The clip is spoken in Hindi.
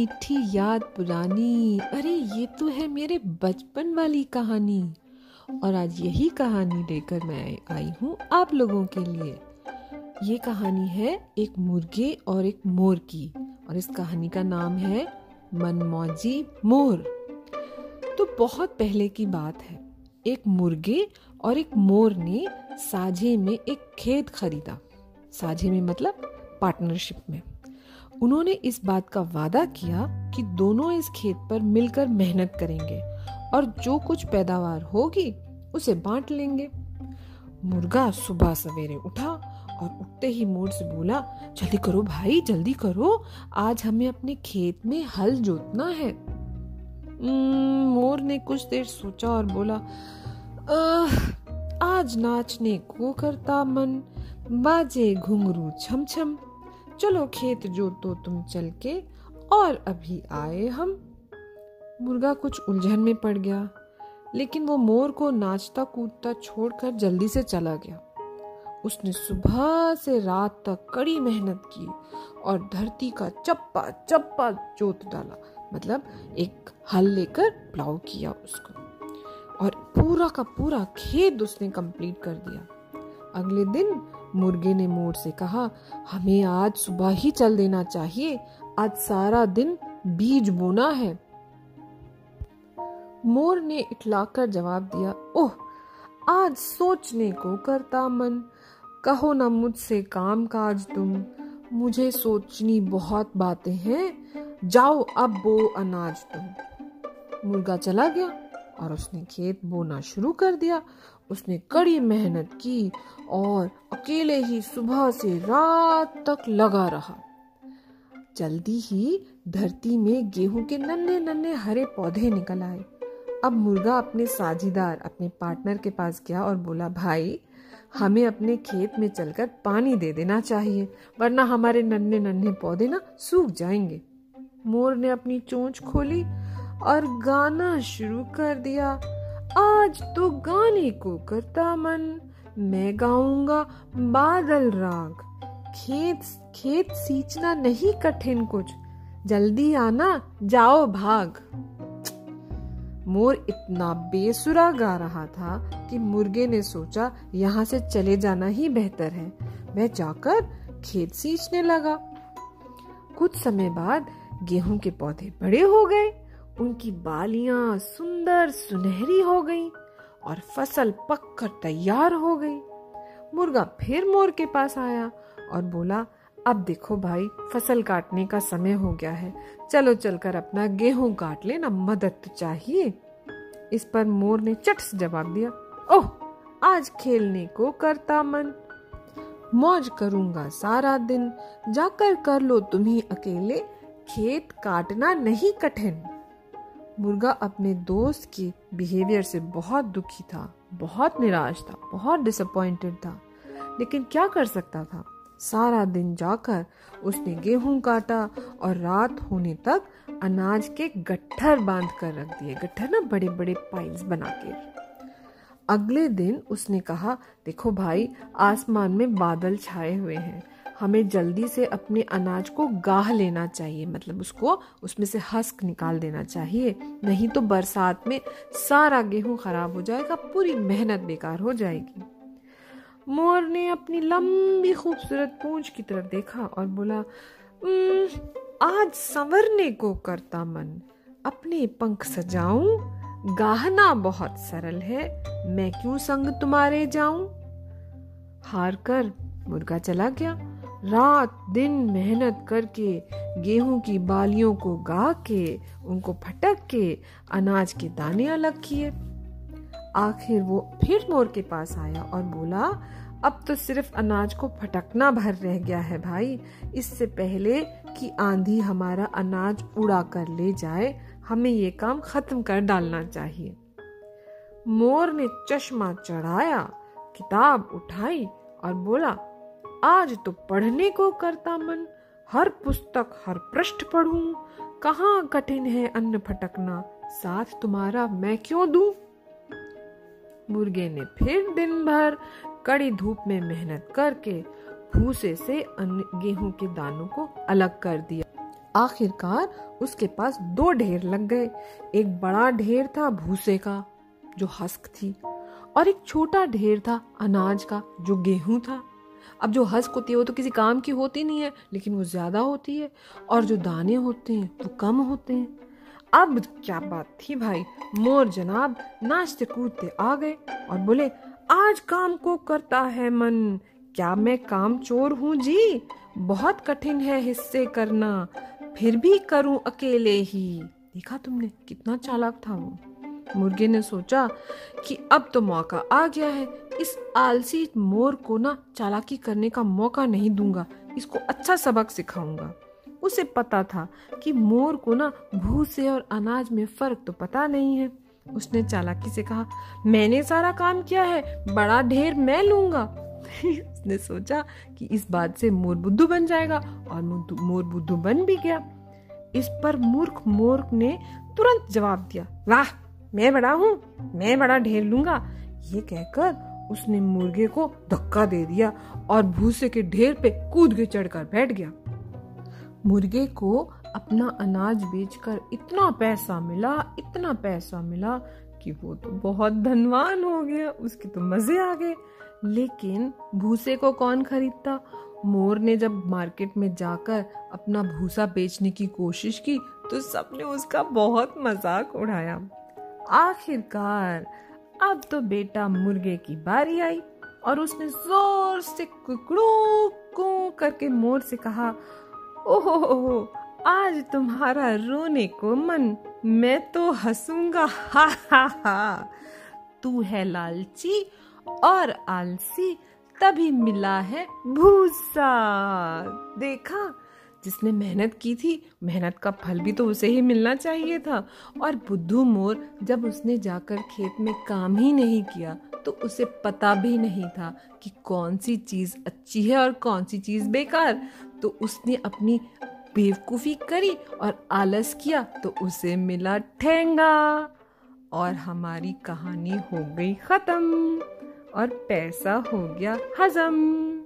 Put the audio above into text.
मीठी याद पुरानी अरे, ये तो है मेरे बचपन वाली कहानी। और आज यही कहानी लेकर मैं आई हूँ आप लोगों के लिए। ये कहानी है एक मुर्गे और एक मोर की, और इस कहानी का नाम है मनमौजी मोर। तो बहुत पहले की बात है। एक मुर्गे और एक मोर ने साझे में एक खेत खरीदा। साझे में मतलब पार्टनरशिप में। उन्होंने इस बात का वादा किया कि दोनों इस खेत पर मिलकर मेहनत करेंगे और जो कुछ पैदावार होगी, उसे बांट लेंगे। मुर्गा सुबह सवेरे उठा और उठते ही मोर से बोला, जल्दी करो भाई, जल्दी करो। आज हमें अपने खेत में हल जोतना है। मोर ने कुछ देर सोचा और बोला आज नाचने को करता मन, बाजे घुंघरू छम छम चलो खेत जोतो तुम चल के और अभी आए हम। मुर्गा कुछ उलझन में पड़ गया, लेकिन वो मोर को नाचता कूदता छोड़कर जल्दी से चला गया। उसने सुबह से रात तक कड़ी मेहनत की और धरती का चप्पा चप्पा जोत डाला मतलब एक हल लेकर प्लाव किया उसको। और पूरा का पूरा खेत उसने कंप्लीट कर दिया। अगले दिन मुर्गे ने मोर से कहा, हमें आज सुबह ही चल देना चाहिए। आज सारा दिन बीज बोना है। मोर ने इटलाकर जवाब दिया, ओह, आज सोचने को करता मन। कहो ना मुझसे काम काज तुम। मुझे सोचनी बहुत बातें हैं। जाओ अब बो अनाज तुम। मुर्गा चला गया। और उसने खेत बोना शुरू कर दिया। उसने कड़ी मेहनत की और अकेले ही सुबह से रात तक लगा रहा। जल्दी ही धरती में गेहूँ के नन्हे नन्हे हरे पौधे निकल आए। अब मुर्गा अपने साझीदार, अपने पार्टनर के पास गया और बोला, भाई, हमें अपने खेत में चलकर पानी दे देना चाहिए, वरना हमारे नन्हे नन्हे पौधे ना सूख जाएँगे। मोर ने अपनी चोंच खोली और गाना शुरू कर दिया। आज तो गाने को करता मन। मैं गाऊँगा बादल राग। खेत खेत सींचना नहीं कठिन कुछ। जल्दी आना, जाओ भाग। मोर इतना बेसुरा गा रहा था कि मुर्गे ने सोचा, यहाँ से चले जाना ही बेहतर है। वह जाकर खेत सींचने लगा। कुछ समय बाद गेहूँ के पौधे बड़े हो गए। उनकी बालियाँ सुंदर सुनहरी हो गईं और फ़सल पक कर तैयार हो गई। मुर्गा फिर मोर के पास आया और बोला, अब देखो भाई, फ़सल काटने का समय हो गया है। चलो चलकर अपना गेहूँ काट लेना, मदद तो चाहिए। इस पर मोर ने चट से जवाब दिया, ओह, आज खेलने को करता मन। मौज करूँगा सारा दिन। जाकर कर लो तुम्ही अकेले। खेत काटना नहीं कठिन। मुर्गा अपने दोस्त के बिहेवियर से बहुत दुखी था, बहुत निराश था, बहुत डिसअपॉइंटेड था। लेकिन क्या कर सकता था? सारा दिन जाकर उसने गेहूँ काटा और रात होने तक अनाज के गट्ठर बाँध कर रख दिए। गट्ठर ना बड़े बड़े पाइल्स बना के। अगले दिन उसने कहा, देखो भाई, आसमान में बादल छाए हुए हैं। हमें जल्दी से अपने अनाज को गाह लेना चाहिए मतलब उसको उसमें से हस्क निकाल देना चाहिए। नहीं तो बरसात में सारा गेहूँ खराब हो जाएगा, पूरी मेहनत बेकार हो जाएगी। मोर ने अपनी लंबी खूबसूरत पूंछ की तरफ़ देखा और बोला आज संवरने को करता मन। अपने पंख सजाऊं? गाहना बहुत सरल है, मैं क्यों संग तुम्हारे जाऊँ? हार कर मुर्गा चला गया। रात दिन मेहनत करके गेहूँ की बालियों को गा के उनको फटक के अनाज के दाने अलग किए। आखिर वो फिर मोर के पास आया और बोला, अब तो सिर्फ़ अनाज को फटकना भर रह गया है भाई। इससे पहले कि आंधी हमारा अनाज उड़ा कर ले जाए, हमें ये काम खत्म कर डालना चाहिए। मोर ने चश्मा चढ़ाया, किताब उठाई और बोला आज तो पढ़ने को करता मन। हर पुस्तक, हर पृष्ठ पढ़ूं। कहाँ कठिन है अन्न फटकना साथ तुम्हारा मैं क्यों दूँ? मुर्गे ने फिर दिन भर कड़ी धूप में मेहनत करके भूसे से गेहूँ के दानों को अलग कर दिया। आखिरकार उसके पास दो ढेर लग गए। एक बड़ा ढेर था भूसे का, जो हस्क थी, और एक छोटा ढेर था अनाज का, जो गेहूँ था। अब जो हस्क होती है वो तो किसी काम की होती नहीं है, लेकिन वो ज़्यादा होती है। और जो दाने होते हैं, वो कम होते हैं। अब क्या बात थी भाई? मोर जनाब नाचते कूदते आ गए और बोले, आज काम को करता है मन। क्या मैं काम चोर हूँ जी? बहुत कठिन है हिस्से करना। फिर भी करूँ अकेले ही। देखा तुमने, कितना चालाक था वो। मुर्गे ने सोचा कि अब तो मौका आ गया है इस आलसी मोर को ना चालाकी करने का मौका नहीं दूँगा। इसको अच्छा सबक सिखाऊँगा। उसे पता था कि मोर को ना भूसे और अनाज में फ़र्क तो पता नहीं है। उसने चालाकी से कहा, मैंने सारा काम किया है, बड़ा ढेर मैं लूँगा। उसने सोचा कि इस बात से मोर बुद्धू बन जाएगा और मोर बुद्धू बन भी गया। इस पर मूर्ख मोर ने तुरंत जवाब दिया, वाह, मैं बड़ा हूँ, मैं बड़ा ढेर लूँगा। ये कहकर उसने मुर्गे को धक्का दे दिया और भूसे के ढेर पे कूद के चढ़कर बैठ गया। मुर्गे को अपना अनाज बेचकर इतना पैसा मिला, इतना पैसा मिला कि वो तो बहुत धनवान हो गया, उसके तो मज़े आ गए। लेकिन भूसे को कौन खरीदता? मोर ने जब मार्केट में जाकर अपना भूसा बेचने की कोशिश की तो सबने उसका बहुत मज़ाक उड़ाया। आखिरकार अब तो बेटा मुर्गे की बारी आई और उसने ज़ोर से कुकड़ू करके मोर से कहा, ओहो, आज तुम्हारा रोने को मन, मैं तो हंसूँगा, हा हा हा। तू है लालची और आलसी, तभी मिला है भूसा। देखा जिसने मेहनत की थी, मेहनत का फल भी तो उसे ही मिलना चाहिए था। और बुद्धू मोर, जब उसने जाकर खेत में काम ही नहीं किया तो उसे पता भी नहीं था कि कौन सी चीज़ अच्छी है और कौन सी चीज़ बेकार। तो उसने अपनी बेवकूफ़ी करी और आलस किया तो उसे मिला ठेंगा। और हमारी कहानी हो गई ख़त्म, और पैसा हो गया हजम।